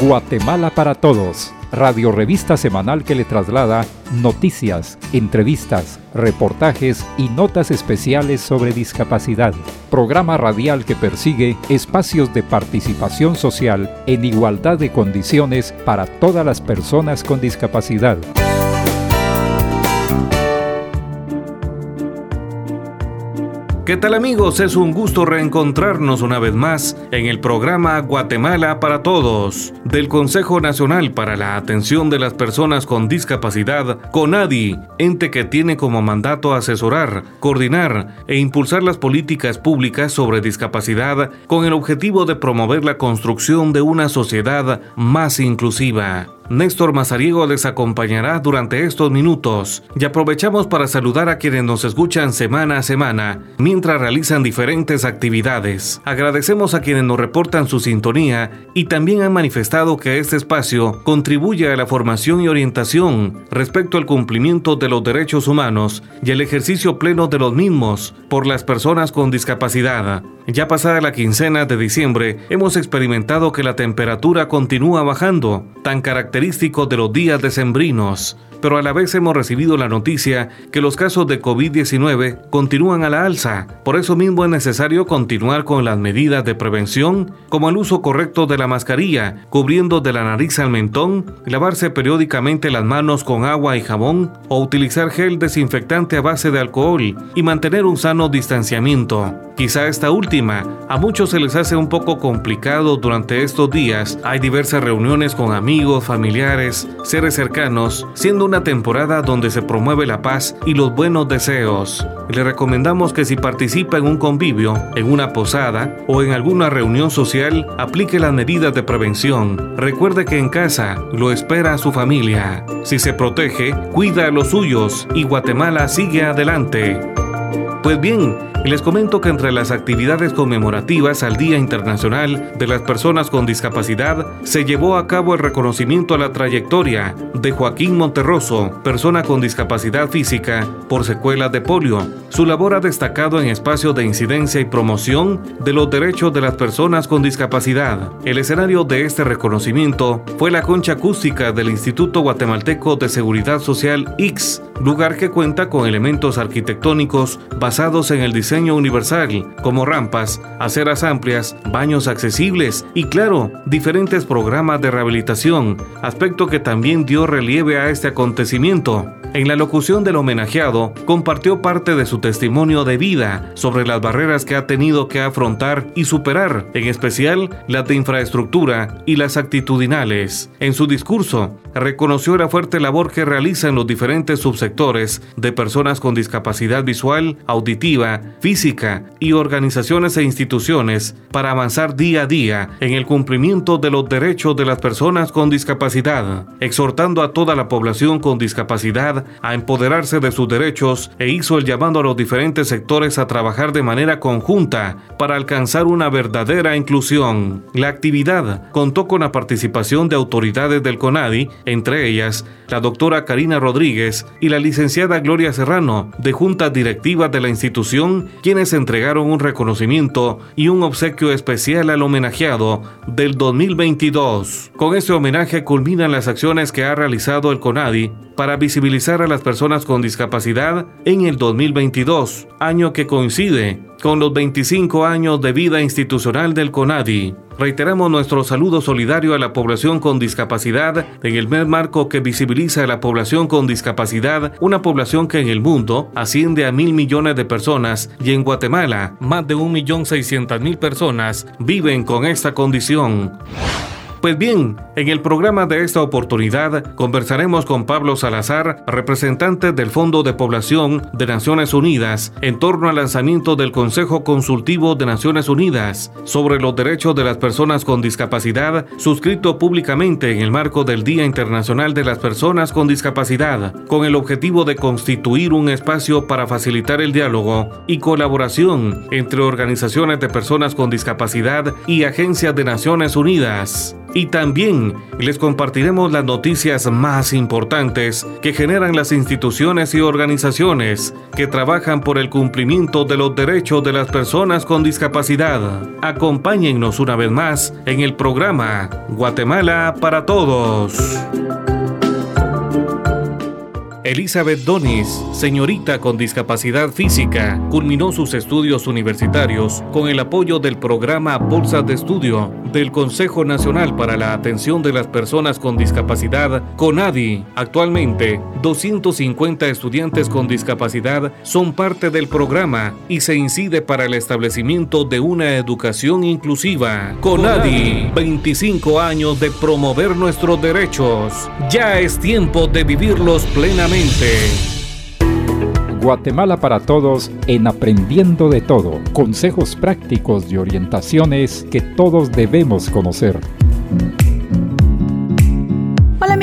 Guatemala para Todos, radio revista semanal que le traslada noticias, entrevistas, reportajes y notas especiales sobre discapacidad. Programa radial que persigue espacios de participación social en igualdad de condiciones para todas las personas con discapacidad. ¿Qué tal amigos? Es un gusto reencontrarnos una vez más en el programa Guatemala para Todos del Consejo Nacional para la Atención de las Personas con Discapacidad, CONADI, ente que tiene como mandato asesorar, coordinar e impulsar las políticas públicas sobre discapacidad con el objetivo de promover la construcción de una sociedad más inclusiva. Néstor Mazariego les acompañará durante estos minutos y aprovechamos para saludar a quienes nos escuchan semana a semana mientras realizan diferentes actividades. Agradecemos a quienes nos reportan su sintonía y también han manifestado que este espacio contribuye a la formación y orientación respecto al cumplimiento de los derechos humanos y el ejercicio pleno de los mismos por las personas con discapacidad. Ya pasada la quincena de diciembre, hemos experimentado que la temperatura continúa bajando, tan característico de los días decembrinos pero a la vez hemos recibido la noticia que los casos de COVID-19 continúan a la alza. Por eso mismo es necesario continuar con las medidas de prevención, como el uso correcto de la mascarilla, cubriendo de la nariz al mentón, lavarse periódicamente las manos con agua y jabón o utilizar gel desinfectante a base de alcohol y mantener un sano distanciamiento. Quizá esta última a muchos se les hace un poco complicado durante estos días. Hay diversas reuniones con amigos, familiares, seres cercanos, siendo una temporada donde se promueve la paz y los buenos deseos. Le recomendamos que si participa en un convivio, en una posada o en alguna reunión social, aplique las medidas de prevención. Recuerde que en casa lo espera su familia. Si se protege, cuida a los suyos y Guatemala sigue adelante. Pues bien, les comento que entre las actividades conmemorativas al Día Internacional de las Personas con Discapacidad se llevó a cabo el reconocimiento a la trayectoria de Joaquín Monterroso, persona con discapacidad física por secuelas de polio. Su labor ha destacado en espacios de incidencia y promoción de los derechos de las personas con discapacidad. El escenario de este reconocimiento fue la concha acústica del Instituto Guatemalteco de Seguridad Social X, lugar que cuenta con elementos arquitectónicos basados en el diseño universal, como rampas, aceras amplias, baños accesibles y claro, diferentes programas de rehabilitación, aspecto que también dio relieve a este acontecimiento. En la locución del homenajeado, compartió parte de su testimonio de vida sobre las barreras que ha tenido que afrontar y superar, en especial las de infraestructura y las actitudinales. En su discurso, reconoció la fuerte labor que realizan los diferentes subsectores de personas con discapacidad visual, auditiva, física y organizaciones e instituciones para avanzar día a día en el cumplimiento de los derechos de las personas con discapacidad, exhortando a toda la población con discapacidad a empoderarse de sus derechos e hizo el llamado a los diferentes sectores a trabajar de manera conjunta para alcanzar una verdadera inclusión. La actividad contó con la participación de autoridades del CONADI, entre ellas la doctora Karina Rodríguez y la licenciada Gloria Serrano, de junta directiva de la institución, quienes entregaron un reconocimiento y un obsequio especial al homenajeado del 2022. Con este homenaje culminan las acciones que ha realizado el CONADI para visibilizar a las personas con discapacidad en el 2022, año que coincide con los 25 años de vida institucional del CONADI. Reiteramos nuestro saludo solidario a la población con discapacidad en el mes marco que visibiliza a la población con discapacidad, una población que en el mundo asciende a mil millones de personas y en Guatemala más de un millón seiscientas mil personas viven con esta condición. Pues bien, en el programa de esta oportunidad conversaremos con Pablo Salazar, representante del Fondo de Población de Naciones Unidas, en torno al lanzamiento del Consejo Consultivo de Naciones Unidas sobre los derechos de las personas con discapacidad, suscrito públicamente en el marco del Día Internacional de las Personas con Discapacidad, con el objetivo de constituir un espacio para facilitar el diálogo y colaboración entre organizaciones de personas con discapacidad y agencias de Naciones Unidas. Y también les compartiremos las noticias más importantes que generan las instituciones y organizaciones que trabajan por el cumplimiento de los derechos de las personas con discapacidad. Acompáñennos una vez más en el programa Guatemala para Todos. Elizabeth Donis, señorita con discapacidad física, culminó sus estudios universitarios con el apoyo del programa Bolsas de Estudio del Consejo Nacional para la Atención de las Personas con Discapacidad, CONADI. Actualmente, 250 estudiantes con discapacidad son parte del programa y se incide para el establecimiento de una educación inclusiva. CONADI, 25 años de promover nuestros derechos. Ya es tiempo de vivirlos plenamente. Guatemala para Todos en Aprendiendo de Todo. Consejos prácticos y orientaciones que todos debemos conocer.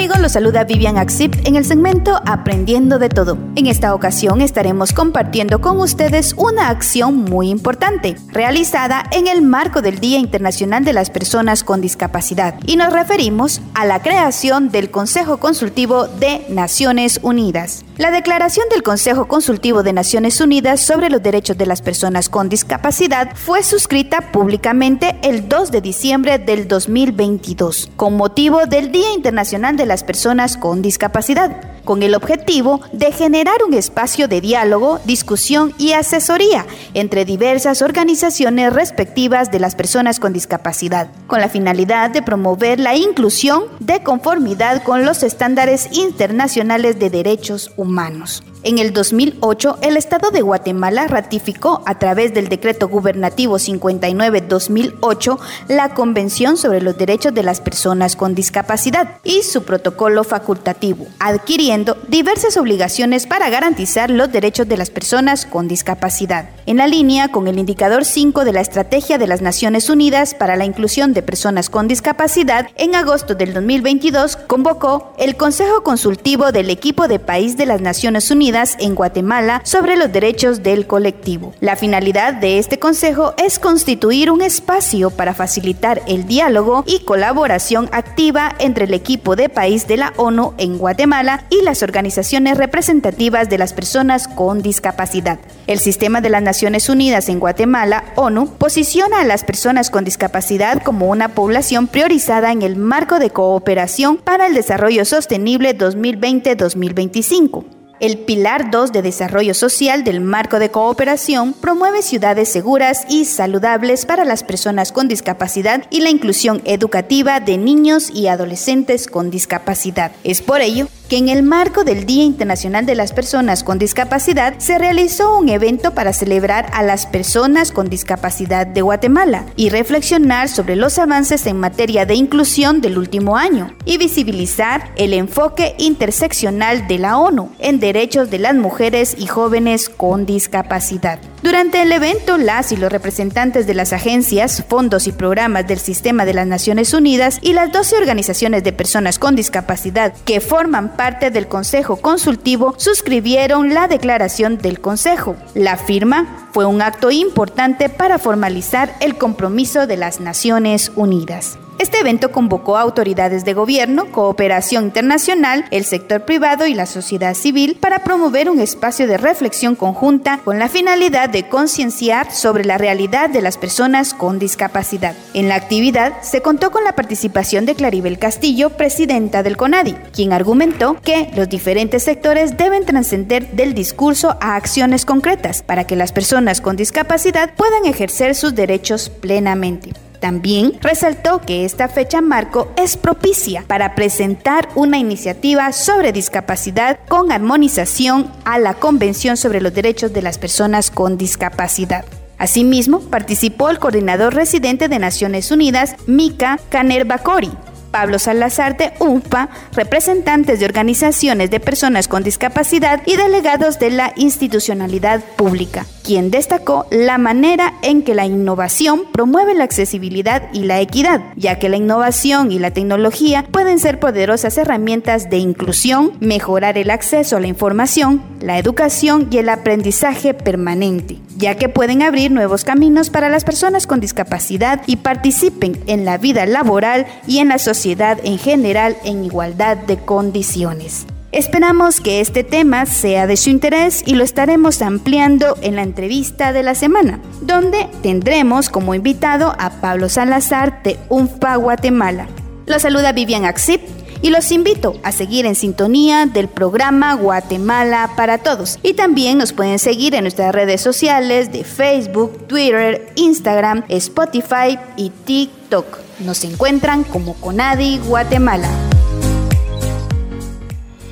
Amigos, los saluda Vivian Axip en el segmento Aprendiendo de Todo. En esta ocasión estaremos compartiendo con ustedes una acción muy importante, realizada en el marco del Día Internacional de las Personas con Discapacidad, y nos referimos a la creación del Consejo Consultivo de Naciones Unidas. La declaración del Consejo Consultivo de Naciones Unidas sobre los Derechos de las Personas con Discapacidad fue suscrita públicamente el 2 de diciembre del 2022, con motivo del Día Internacional de las Personas con Discapacidad, con el objetivo de generar un espacio de diálogo, discusión y asesoría entre diversas organizaciones respectivas de las personas con discapacidad, con la finalidad de promover la inclusión de conformidad con los estándares internacionales de derechos humanos. En el 2008, el Estado de Guatemala ratificó a través del Decreto Gubernativo 59-2008 la Convención sobre los Derechos de las Personas con Discapacidad y su protocolo facultativo, adquiriendo diversas obligaciones para garantizar los derechos de las personas con discapacidad. En la línea con el indicador 5 de la Estrategia de las Naciones Unidas para la Inclusión de Personas con Discapacidad, en agosto del 2022 convocó el Consejo Consultivo del Equipo de País de las Naciones Unidas en Guatemala sobre los derechos del colectivo. La finalidad de este consejo es constituir un espacio para facilitar el diálogo y colaboración activa entre el equipo de país de la ONU en Guatemala y las organizaciones representativas de las personas con discapacidad. El sistema de las Naciones Unidas en Guatemala, ONU, posiciona a las personas con discapacidad como una población priorizada en el marco de cooperación para el desarrollo sostenible 2020-2025. El Pilar 2 de Desarrollo Social del Marco de Cooperación promueve ciudades seguras y saludables para las personas con discapacidad y la inclusión educativa de niños y adolescentes con discapacidad. Es por ello que en el marco del Día Internacional de las Personas con Discapacidad se realizó un evento para celebrar a las personas con discapacidad de Guatemala y reflexionar sobre los avances en materia de inclusión del último año y visibilizar el enfoque interseccional de la ONU en derechos de las mujeres y jóvenes con discapacidad. Durante el evento, las y los representantes de las agencias, fondos y programas del Sistema de las Naciones Unidas y las 12 organizaciones de personas con discapacidad que forman parte del Consejo Consultivo suscribieron la declaración del Consejo. La firma fue un acto importante para formalizar el compromiso de las Naciones Unidas. Este evento convocó a autoridades de gobierno, cooperación internacional, el sector privado y la sociedad civil para promover un espacio de reflexión conjunta con la finalidad de concienciar sobre la realidad de las personas con discapacidad. En la actividad se contó con la participación de Claribel Castillo, presidenta del CONADI, quien argumentó que los diferentes sectores deben trascender del discurso a acciones concretas para que las personas con discapacidad puedan ejercer sus derechos plenamente. También resaltó que esta fecha marco es propicia para presentar una iniciativa sobre discapacidad con armonización a la Convención sobre los Derechos de las Personas con Discapacidad. Asimismo, participó el coordinador residente de Naciones Unidas, Mika Kaner Bakori, Pablo Salazar de UNPA, representantes de organizaciones de personas con discapacidad y delegados de la institucionalidad pública, quien destacó la manera en que la innovación promueve la accesibilidad y la equidad, ya que la innovación y la tecnología pueden ser poderosas herramientas de inclusión, mejorar el acceso a la información, la educación y el aprendizaje permanente. Ya que pueden abrir nuevos caminos para las personas con discapacidad y participen en la vida laboral y en la sociedad en general en igualdad de condiciones. Esperamos que este tema sea de su interés y lo estaremos ampliando en la entrevista de la semana, donde tendremos como invitado a Pablo Salazar de UNFPA Guatemala. Los saluda Vivian Axip y los invito a seguir en sintonía del programa Guatemala para Todos. Y también nos pueden seguir en nuestras redes sociales de Facebook, Twitter, Instagram, Spotify y TikTok. Nos encuentran como Conadi Guatemala.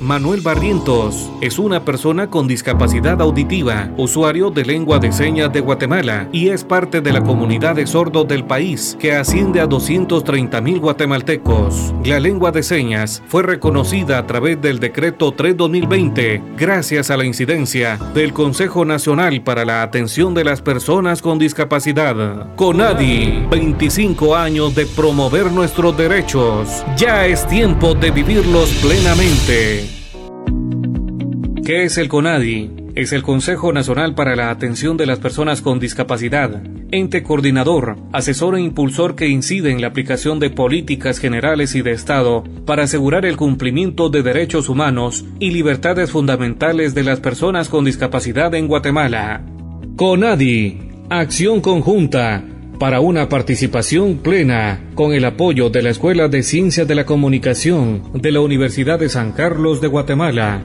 Manuel Barrientos es una persona con discapacidad auditiva, usuario de lengua de señas de Guatemala y es parte de la comunidad de sordos del país, que asciende a 230 mil guatemaltecos. La lengua de señas fue reconocida a través del decreto 3-2020 gracias a la incidencia del Consejo Nacional para la Atención de las Personas con Discapacidad. CONADI, 25 años de promover nuestros derechos. Ya es tiempo de vivirlos plenamente. ¿Qué es el CONADI? Es el Consejo Nacional para la Atención de las Personas con Discapacidad, ente coordinador, asesor e impulsor que incide en la aplicación de políticas generales y de Estado para asegurar el cumplimiento de derechos humanos y libertades fundamentales de las personas con discapacidad en Guatemala. CONADI, acción conjunta para una participación plena con el apoyo de la Escuela de Ciencias de la Comunicación de la Universidad de San Carlos de Guatemala.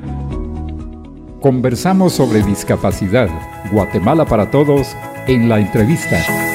Conversamos sobre discapacidad. Guatemala para todos en la entrevista.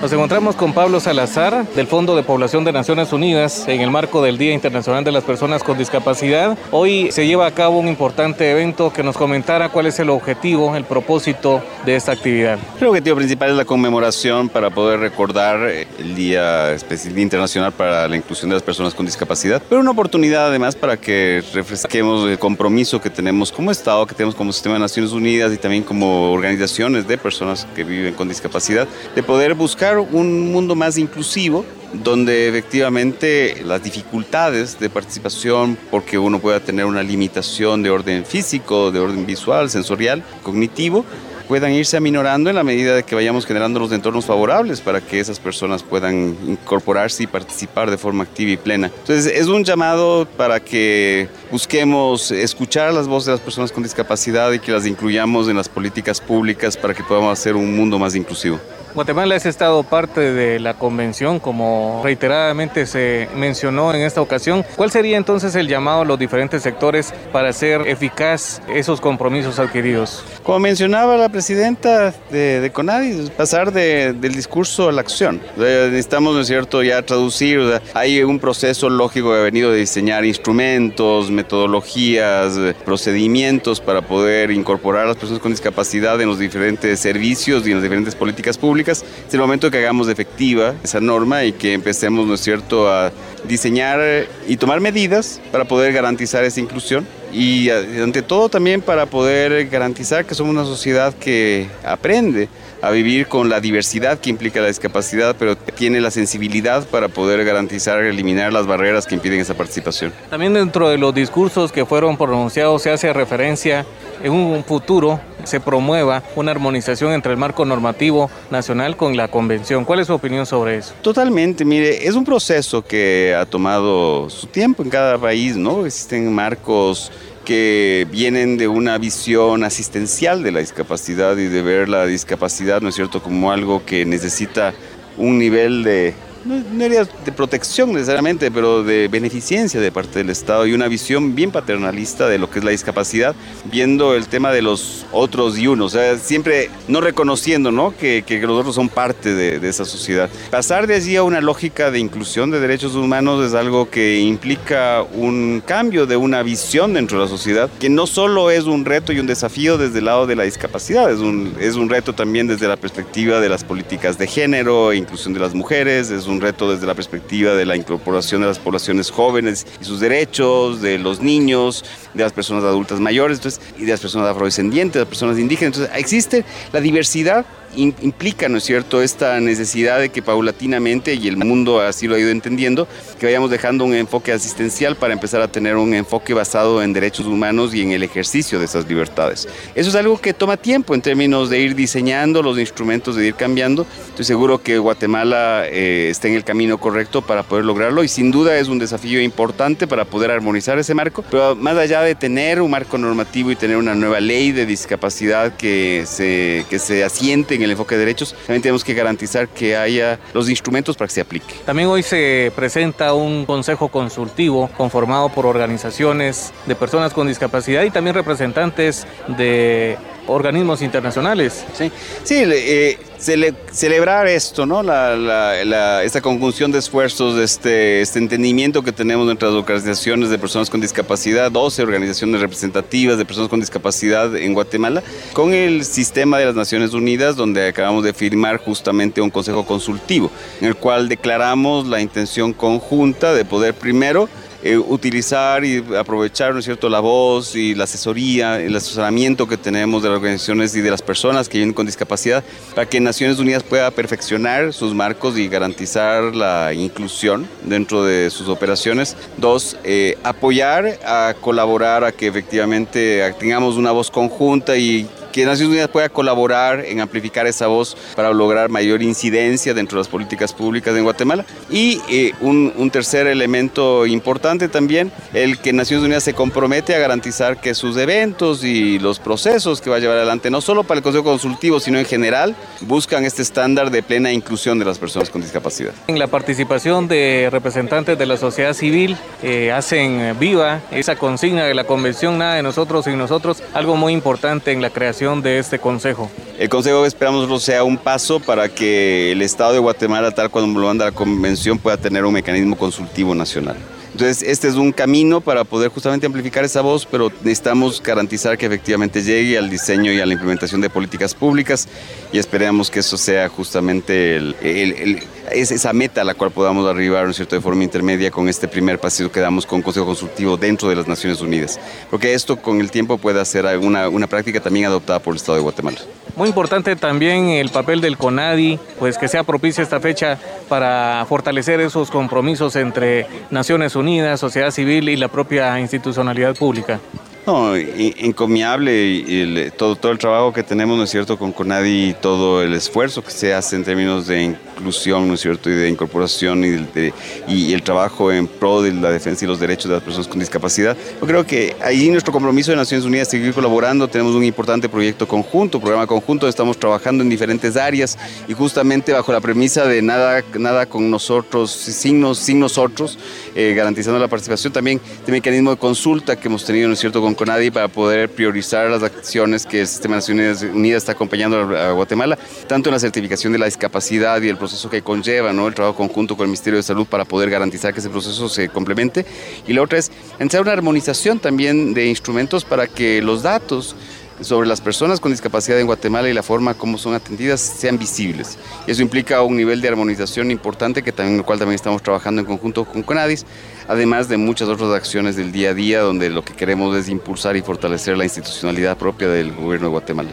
Nos encontramos con Pablo Salazar del Fondo de Población de Naciones Unidas en el marco del Día Internacional de las Personas con Discapacidad. Hoy se lleva a cabo un importante evento que nos comentara cuál es el objetivo, el propósito de esta actividad. El objetivo principal es la conmemoración para poder recordar el Día Internacional para la Inclusión de las Personas con Discapacidad, pero una oportunidad además para que refresquemos el compromiso que tenemos como Estado, que tenemos como Sistema de Naciones Unidas y también como organizaciones de personas que viven con discapacidad, de poder buscar un mundo más inclusivo donde efectivamente las dificultades de participación, porque uno pueda tener una limitación de orden físico, de orden visual, sensorial, cognitivo, puedan irse aminorando en la medida de que vayamos generando los entornos favorables para que esas personas puedan incorporarse y participar de forma activa y plena. Entonces es un llamado para que busquemos escuchar las voces de las personas con discapacidad y que las incluyamos en las políticas públicas para que podamos hacer un mundo más inclusivo. Guatemala es estado parte de la convención, como reiteradamente se mencionó en esta ocasión. ¿Cuál sería entonces el llamado a los diferentes sectores para hacer eficaz esos compromisos adquiridos? Como mencionaba la presidenta de, de CONADI, pasar del discurso a la acción. necesitamos, ¿no es cierto?, ya traducir. hay un proceso lógico que ha venido de diseñar instrumentos, metodologías, procedimientos para poder incorporar a las personas con discapacidad en los diferentes servicios y en las diferentes políticas públicas es el momento que hagamos efectiva esa norma y que empecemos, ¿no es cierto?, a diseñar y tomar medidas para poder garantizar esa inclusión y ante todo también para poder garantizar que somos una sociedad que aprende a vivir con la diversidad que implica la discapacidad, pero tiene la sensibilidad para poder garantizar, eliminar las barreras que impiden esa participación. También dentro de los discursos que fueron pronunciados se hace referencia en un futuro se promueva una armonización entre el marco normativo nacional con la convención. ¿Cuál es su opinión sobre eso? Totalmente, mire, es un proceso que ha tomado su tiempo en cada país, ¿no? Existen marcos que vienen de una visión asistencial de la discapacidad y de ver la discapacidad, ¿no es cierto?, como algo que necesita un nivel de no, era de protección necesariamente, pero de beneficencia de parte del Estado y una visión bien paternalista de lo que es la discapacidad, viendo el tema de los otros y unos, o sea, siempre no reconociendo ¿no? Que, que los otros son parte de, esa sociedad. Pasar de allí a una lógica de inclusión de derechos humanos es algo que implica un cambio de una visión dentro de la sociedad, que no solo es un reto y un desafío desde el lado de la discapacidad, es un, es un reto también desde la perspectiva de las políticas de género, inclusión de las mujeres, es un reto desde la perspectiva de la incorporación de las poblaciones jóvenes y sus derechos, de los niños, de las personas adultas mayores y de las personas afrodescendientes, de las personas indígenas. Entonces, existe la diversidad implica, ¿no es cierto?, esta necesidad de que paulatinamente, y el mundo así lo ha ido entendiendo, que vayamos dejando un enfoque asistencial para empezar a tener un enfoque basado en derechos humanos y en el ejercicio de esas libertades. Eso es algo que toma tiempo en términos de ir diseñando los instrumentos, de ir cambiando. Estoy seguro que Guatemala eh, está en el camino correcto para poder lograrlo y sin duda es un desafío importante para poder armonizar ese marco, pero más allá de tener un marco normativo y tener una nueva ley de discapacidad que se, que se asiente en el enfoque de derechos, también tenemos que garantizar que haya los instrumentos para que se aplique. También hoy se presenta un consejo consultivo conformado por organizaciones de personas con discapacidad y también representantes de organismos internacionales. Sí, sí eh, celebrar esto, ¿no? La, esta conjunción de esfuerzos, este, este entendimiento que tenemos entre las organizaciones de personas con discapacidad, 12 organizaciones representativas de personas con discapacidad en Guatemala, con el sistema de las Naciones Unidas, donde acabamos de firmar justamente un consejo consultivo, en el cual declaramos la intención conjunta de poder primero eh, utilizar y aprovechar, ¿no es cierto?, la voz y la asesoría, el asesoramiento que tenemos de las organizaciones y de las personas que viven con discapacidad para que Naciones Unidas pueda perfeccionar sus marcos y garantizar la inclusión dentro de sus operaciones. Dos, eh, apoyar a colaborar a que efectivamente tengamos una voz conjunta y que Naciones Unidas pueda colaborar en amplificar esa voz para lograr mayor incidencia dentro de las políticas públicas en Guatemala. Y eh, un, tercer elemento importante también, el que Naciones Unidas se compromete a garantizar que sus eventos y los procesos que va a llevar adelante, no solo para el Consejo Consultivo, sino en general, buscan este estándar de plena inclusión de las personas con discapacidad. En la participación de representantes de la sociedad civil eh, hacen viva esa consigna de la Convención Nada de Nosotros y Nosotros, algo muy importante en la creación de este Consejo? El Consejo esperamos sea un paso para que el Estado de Guatemala, tal como lo manda la Convención, pueda tener un mecanismo consultivo nacional. Entonces, este es un camino para poder justamente amplificar esa voz, pero necesitamos garantizar que efectivamente llegue al diseño y a la implementación de políticas públicas y esperamos que eso sea justamente el, esa meta a la cual podamos arribar, ¿no es cierto?, de forma intermedia con este primer paseo que damos con Consejo Consultivo dentro de las Naciones Unidas. Porque esto con el tiempo puede ser una, una práctica también adoptada por el Estado de Guatemala. Muy importante también el papel del CONADI, pues que sea propicia esta fecha para fortalecer esos compromisos entre Naciones Unidas, sociedad civil y la propia institucionalidad pública. No, encomiable todo, todo el trabajo que tenemos, ¿no es cierto?, con CONADI y todo el esfuerzo que se hace en términos de inclusión, ¿no es cierto?, y de incorporación y, el trabajo en pro de la defensa y los derechos de las personas con discapacidad. Yo creo que ahí nuestro compromiso de Naciones Unidas es seguir colaborando, tenemos un importante proyecto conjunto, programa conjunto, estamos trabajando en diferentes áreas y justamente bajo la premisa de nada, nada con nosotros, sin, sin nosotros, eh, garantizando la participación también de mecanismo de consulta que hemos tenido, ¿no es cierto?, con nadie para poder priorizar las acciones que el Sistema de Naciones Unidas está acompañando a Guatemala, tanto en la certificación de la discapacidad y el proceso que conlleva, ¿no? el trabajo conjunto con el Ministerio de Salud para poder garantizar que ese proceso se complemente. Y la otra es entrar una armonización también de instrumentos para que los datos sobre las personas con discapacidad en Guatemala y la forma como son atendidas sean visibles. Eso implica un nivel de armonización importante que también, el cual también estamos trabajando en conjunto con CONADIS, además de muchas otras acciones del día a día donde lo que queremos es impulsar y fortalecer la institucionalidad propia del gobierno de Guatemala.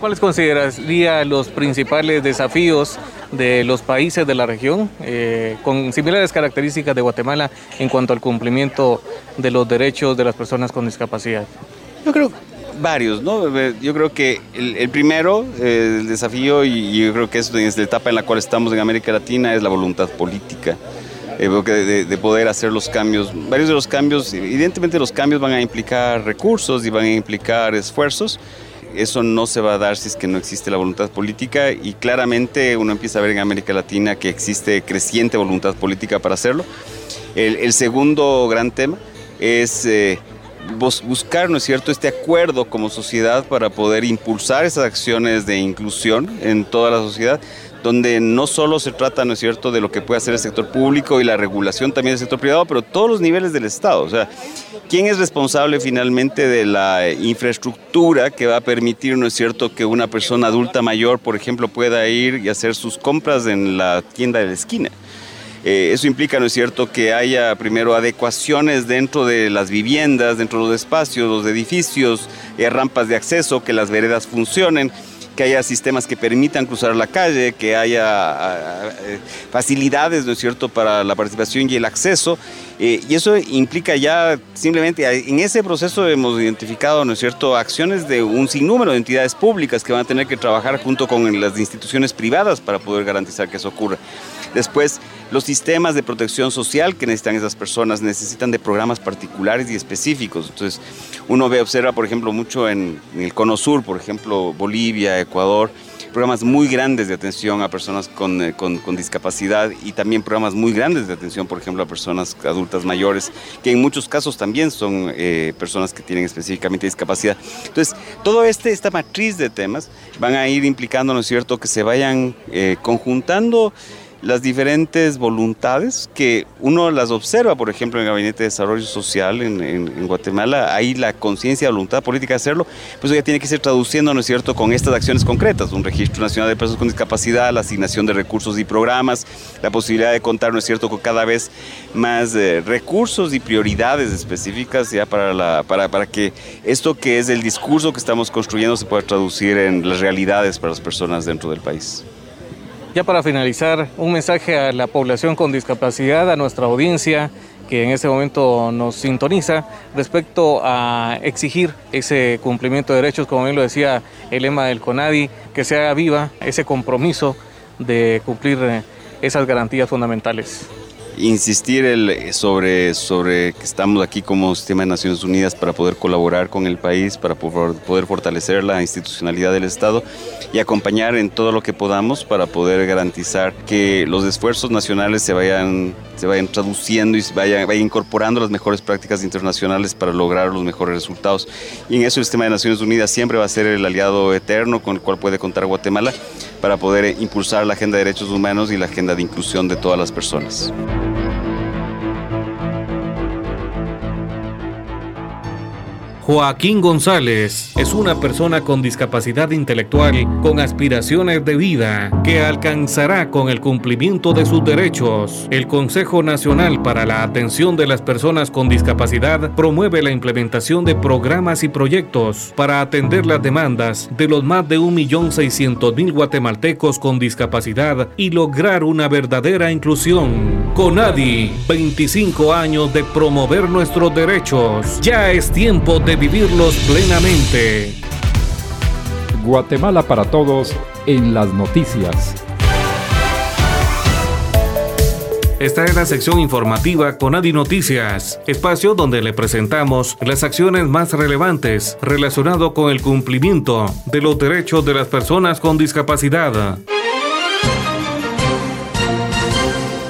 ¿Cuáles consideraría los principales desafíos de los países de la región eh, con similares características de Guatemala en cuanto al cumplimiento de los derechos de las personas con discapacidad? Yo creo varios, ¿no? Yo creo que el, primero, el desafío, y yo creo que es, es la etapa en la cual estamos en América Latina, es la voluntad política. Eh, de, de, poder hacer los cambios. Varios de los cambios, evidentemente los cambios van a implicar recursos y van a implicar esfuerzos. Eso no se va a dar si es que no existe la voluntad política y claramente uno empieza a ver en América Latina que existe creciente voluntad política para hacerlo. El, segundo gran tema es... Eh, buscar, ¿no es cierto?, este acuerdo como sociedad para poder impulsar esas acciones de inclusión en toda la sociedad, donde no solo se trata, ¿no es cierto?, de lo que puede hacer el sector público y la regulación también del sector privado, pero todos los niveles del Estado. O sea, ¿quién es responsable finalmente de la infraestructura que va a permitir, ¿no es cierto?, que una persona adulta mayor, por ejemplo, pueda ir y hacer sus compras en la tienda de la esquina? Eh, eso implica, ¿no es cierto?, que haya primero adecuaciones dentro de las viviendas, dentro de los espacios, los edificios, eh, rampas de acceso, que las veredas funcionen. que haya sistemas que permitan cruzar la calle, que haya eh, facilidades, ¿no es cierto?, para la participación y el acceso. Y eso implica ya simplemente, en ese proceso hemos identificado, ¿no es cierto?, acciones de un sinnúmero de entidades públicas que van a tener que trabajar junto con las instituciones privadas para poder garantizar que eso ocurra. Después, los sistemas de protección social que necesitan esas personas necesitan de programas particulares y específicos. Entonces, uno ve, observa, por ejemplo, mucho en, el Cono Sur, por ejemplo, Bolivia, Ecuador, programas muy grandes de atención a personas con, eh, con, discapacidad y también programas muy grandes de atención, por ejemplo, a personas adultas mayores, que en muchos casos también son eh, personas que tienen específicamente discapacidad. Entonces, todo este, esta matriz de temas van a ir implicando, ¿no es cierto?, que se vayan eh, conjuntando las diferentes voluntades que uno las observa, por ejemplo, en el Gabinete de Desarrollo Social en, Guatemala, hay la conciencia, voluntad política de hacerlo, pues ya tiene que ser traduciendo, ¿no es cierto?, con estas acciones concretas, un registro nacional de personas con discapacidad, la asignación de recursos y programas, la posibilidad de contar, ¿no es cierto?, con cada vez más eh, recursos y prioridades específicas ya para, la, para, para que esto que es el discurso que estamos construyendo se pueda traducir en las realidades para las personas dentro del país. Ya para finalizar, un mensaje a la población con discapacidad, a nuestra audiencia que en este momento nos sintoniza respecto a exigir ese cumplimiento de derechos, como bien lo decía el lema del CONADI, que se haga viva ese compromiso de cumplir eh, esas garantías fundamentales insistir sobre, que estamos aquí como sistema de Naciones Unidas para poder colaborar con el país, para poder fortalecer la institucionalidad del Estado y acompañar en todo lo que podamos para poder garantizar que los esfuerzos nacionales se vayan, se vayan traduciendo y se vayan, vayan incorporando las mejores prácticas internacionales para lograr los mejores resultados. Y en eso el sistema de Naciones Unidas siempre va a ser el aliado eterno con el cual puede contar Guatemala para poder impulsar la agenda de derechos humanos y la agenda de inclusión de todas las personas. Joaquín González es una persona con discapacidad intelectual con aspiraciones de vida que alcanzará con el cumplimiento de sus derechos. El Consejo Nacional para la Atención de las Personas con Discapacidad promueve la implementación de programas y proyectos para atender las demandas de los más de 1.600.000 guatemaltecos con discapacidad y lograr una verdadera inclusión. CONADI, 25 años de promover nuestros derechos. Ya es tiempo de vivirlos plenamente. Guatemala para todos en las noticias. Esta es la sección informativa con Adi Noticias, espacio donde le presentamos las acciones más relevantes relacionado con el cumplimiento de los derechos de las personas con discapacidad.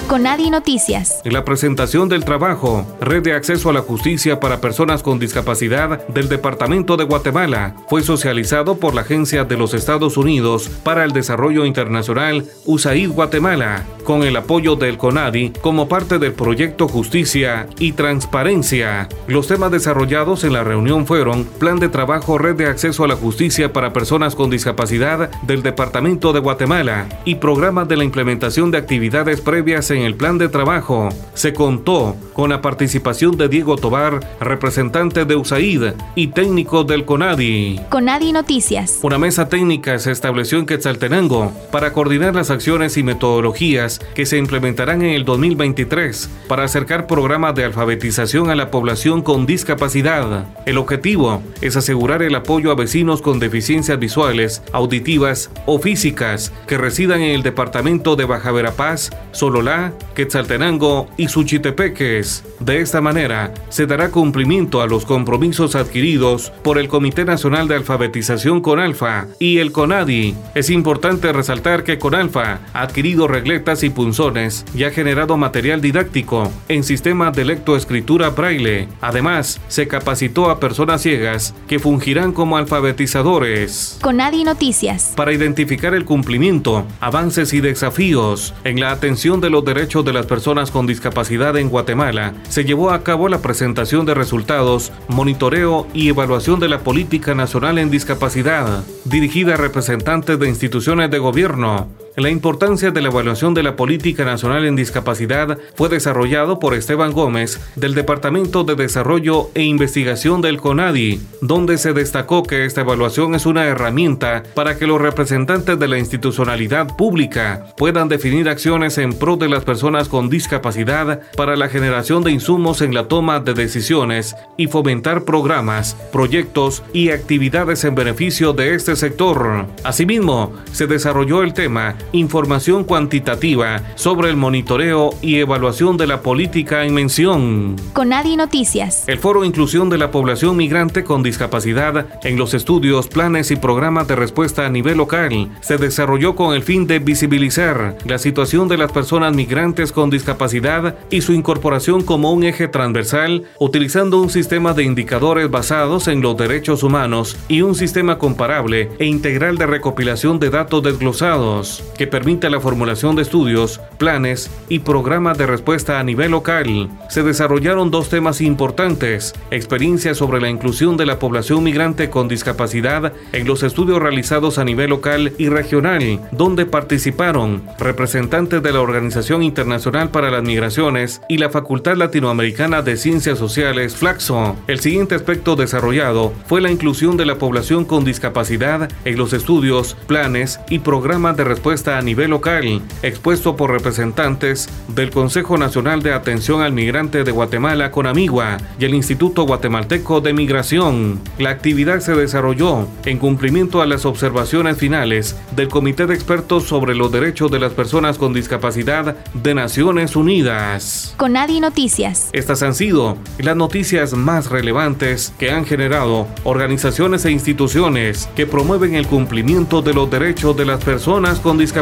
Conadi Noticias. La presentación del trabajo, Red de Acceso a la Justicia para Personas con Discapacidad del Departamento de Guatemala, fue socializado por la Agencia de los Estados Unidos para el Desarrollo Internacional USAID Guatemala, con el apoyo del CONADI como parte del proyecto Justicia y Transparencia. Los temas desarrollados en la reunión fueron Plan de Trabajo Red de Acceso a la Justicia para Personas con Discapacidad del Departamento de Guatemala y programas de la implementación de actividades previas en el plan de trabajo se contó con la participación de Diego Tobar, representante de USAID y técnico del CONADI. CONADI Noticias. Una mesa técnica se estableció en Quetzaltenango para coordinar las acciones y metodologías que se implementarán en el 2023 para acercar programas de alfabetización a la población con discapacidad. El objetivo es asegurar el apoyo a vecinos con deficiencias visuales, auditivas o físicas que residan en el departamento de Baja Verapaz, Sololá, Quetzaltenango y Suchitepeques. De esta manera, se dará cumplimiento a los compromisos adquiridos por el Comité Nacional de Alfabetización CONALFA y el CONADI. Es importante resaltar que CONALFA ha adquirido regletas y punzones y ha generado material didáctico en sistemas de lectoescritura braille. Además, se capacitó a personas ciegas que fungirán como alfabetizadores. CONADI Noticias. Para identificar el cumplimiento, avances y desafíos en la atención de los derechos de las personas con discapacidad en Guatemala, se llevó a cabo la presentación de resultados, monitoreo y evaluación de la Política Nacional en Discapacidad, dirigida a representantes de instituciones de gobierno, La importancia de la evaluación de la política nacional en discapacidad fue desarrollado por Esteban Gómez del Departamento de Desarrollo e Investigación del CONADI, donde se destacó que esta evaluación es una herramienta para que los representantes de la institucionalidad pública puedan definir acciones en pro de las personas con discapacidad para la generación de insumos en la toma de decisiones y fomentar programas, proyectos y actividades en beneficio de este sector. Asimismo, se desarrolló el tema Información cuantitativa sobre el monitoreo y evaluación de la política en mención. Conadi Noticias. El Foro Inclusión de la Población Migrante con Discapacidad en los estudios, planes y programas de respuesta a nivel local se desarrolló con el fin de visibilizar la situación de las personas migrantes con discapacidad y su incorporación como un eje transversal utilizando un sistema de indicadores basados en los derechos humanos y un sistema comparable e integral de recopilación de datos desglosados que permita la formulación de estudios, planes y programas de respuesta a nivel local. Se desarrollaron dos temas importantes, experiencias sobre la inclusión de la población migrante con discapacidad en los estudios realizados a nivel local y regional, donde participaron representantes de la Organización Internacional para las Migraciones y la Facultad Latinoamericana de Ciencias Sociales, Flaxo. El siguiente aspecto desarrollado fue la inclusión de la población con discapacidad en los estudios, planes y programas de respuesta a nivel local, expuesto por representantes del Consejo Nacional de Atención al Migrante de Guatemala, Conamigua, y el Instituto Guatemalteco de Migración. La actividad se desarrolló en cumplimiento a las observaciones finales del Comité de Expertos sobre los Derechos de las Personas con Discapacidad de Naciones Unidas. Conadi Noticias. Estas han sido las noticias más relevantes que han generado organizaciones e instituciones que promueven el cumplimiento de los derechos de las personas con discapacidad.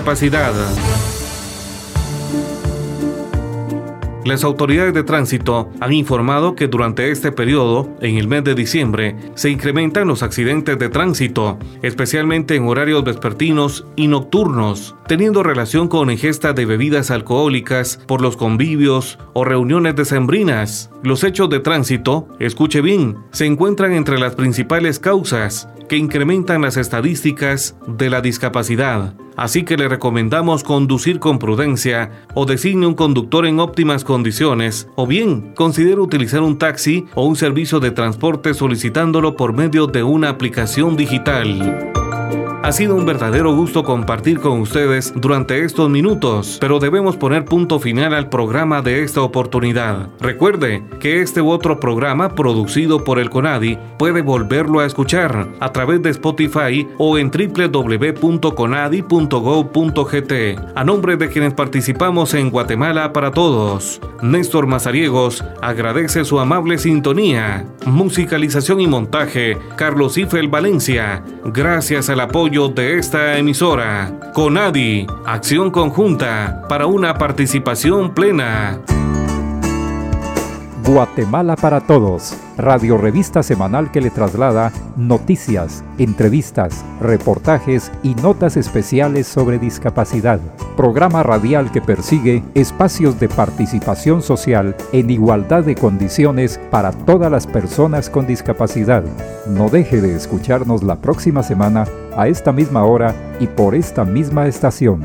Las autoridades de tránsito han informado que durante este periodo, en el mes de diciembre, se incrementan los accidentes de tránsito, especialmente en horarios vespertinos y nocturnos, teniendo relación con ingesta de bebidas alcohólicas por los convivios o reuniones decembrinas. Los hechos de tránsito, escuche bien, se encuentran entre las principales causas que incrementan las estadísticas de la discapacidad. Así que le recomendamos conducir con prudencia o designe un conductor en óptimas condiciones o bien considere utilizar un taxi o un servicio de transporte solicitándolo por medio de una aplicación digital. Ha sido un verdadero gusto compartir con ustedes durante estos minutos, pero debemos poner punto final al programa de esta oportunidad. Recuerde que este u otro programa producido por el CONADI puede volverlo a escuchar a través de Spotify o en www.conadi.gov.gt. A nombre de quienes participamos en Guatemala para Todos, Néstor Mazariegos agradece su amable sintonía. Musicalización y montaje, Carlos Ifel Valencia. Gracias al de esta emisora. Conadi, acción conjunta para una participación plena. Guatemala para Todos, radio revista semanal que le traslada noticias, entrevistas, reportajes y notas especiales sobre discapacidad. Programa radial que persigue espacios de participación social en igualdad de condiciones para todas las personas con discapacidad. No deje de escucharnos la próxima semana a esta misma hora y por esta misma estación.